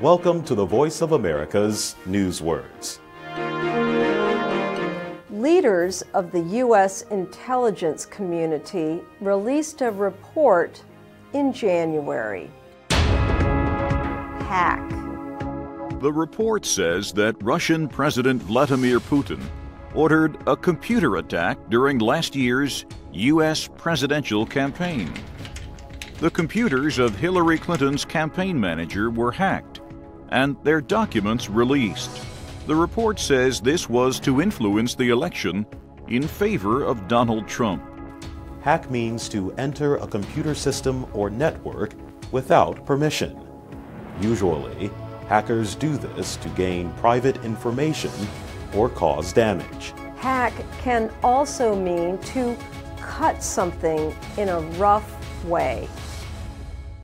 Welcome to the Voice of America's Newswords. Leaders of the U.S. intelligence community released a report in January. Hack. The report says that Russian President Vladimir Putin ordered a computer attack during last year's U.S. presidential campaign. The computers of Hillary Clinton's campaign manager were hacked and their documents released. The report says this was to influence the election in favor of Donald Trump. Hack means to enter a computer system or network without permission. Usually, hackers do this to gain private information or cause damage. Hack can also mean to cut something in a rough way.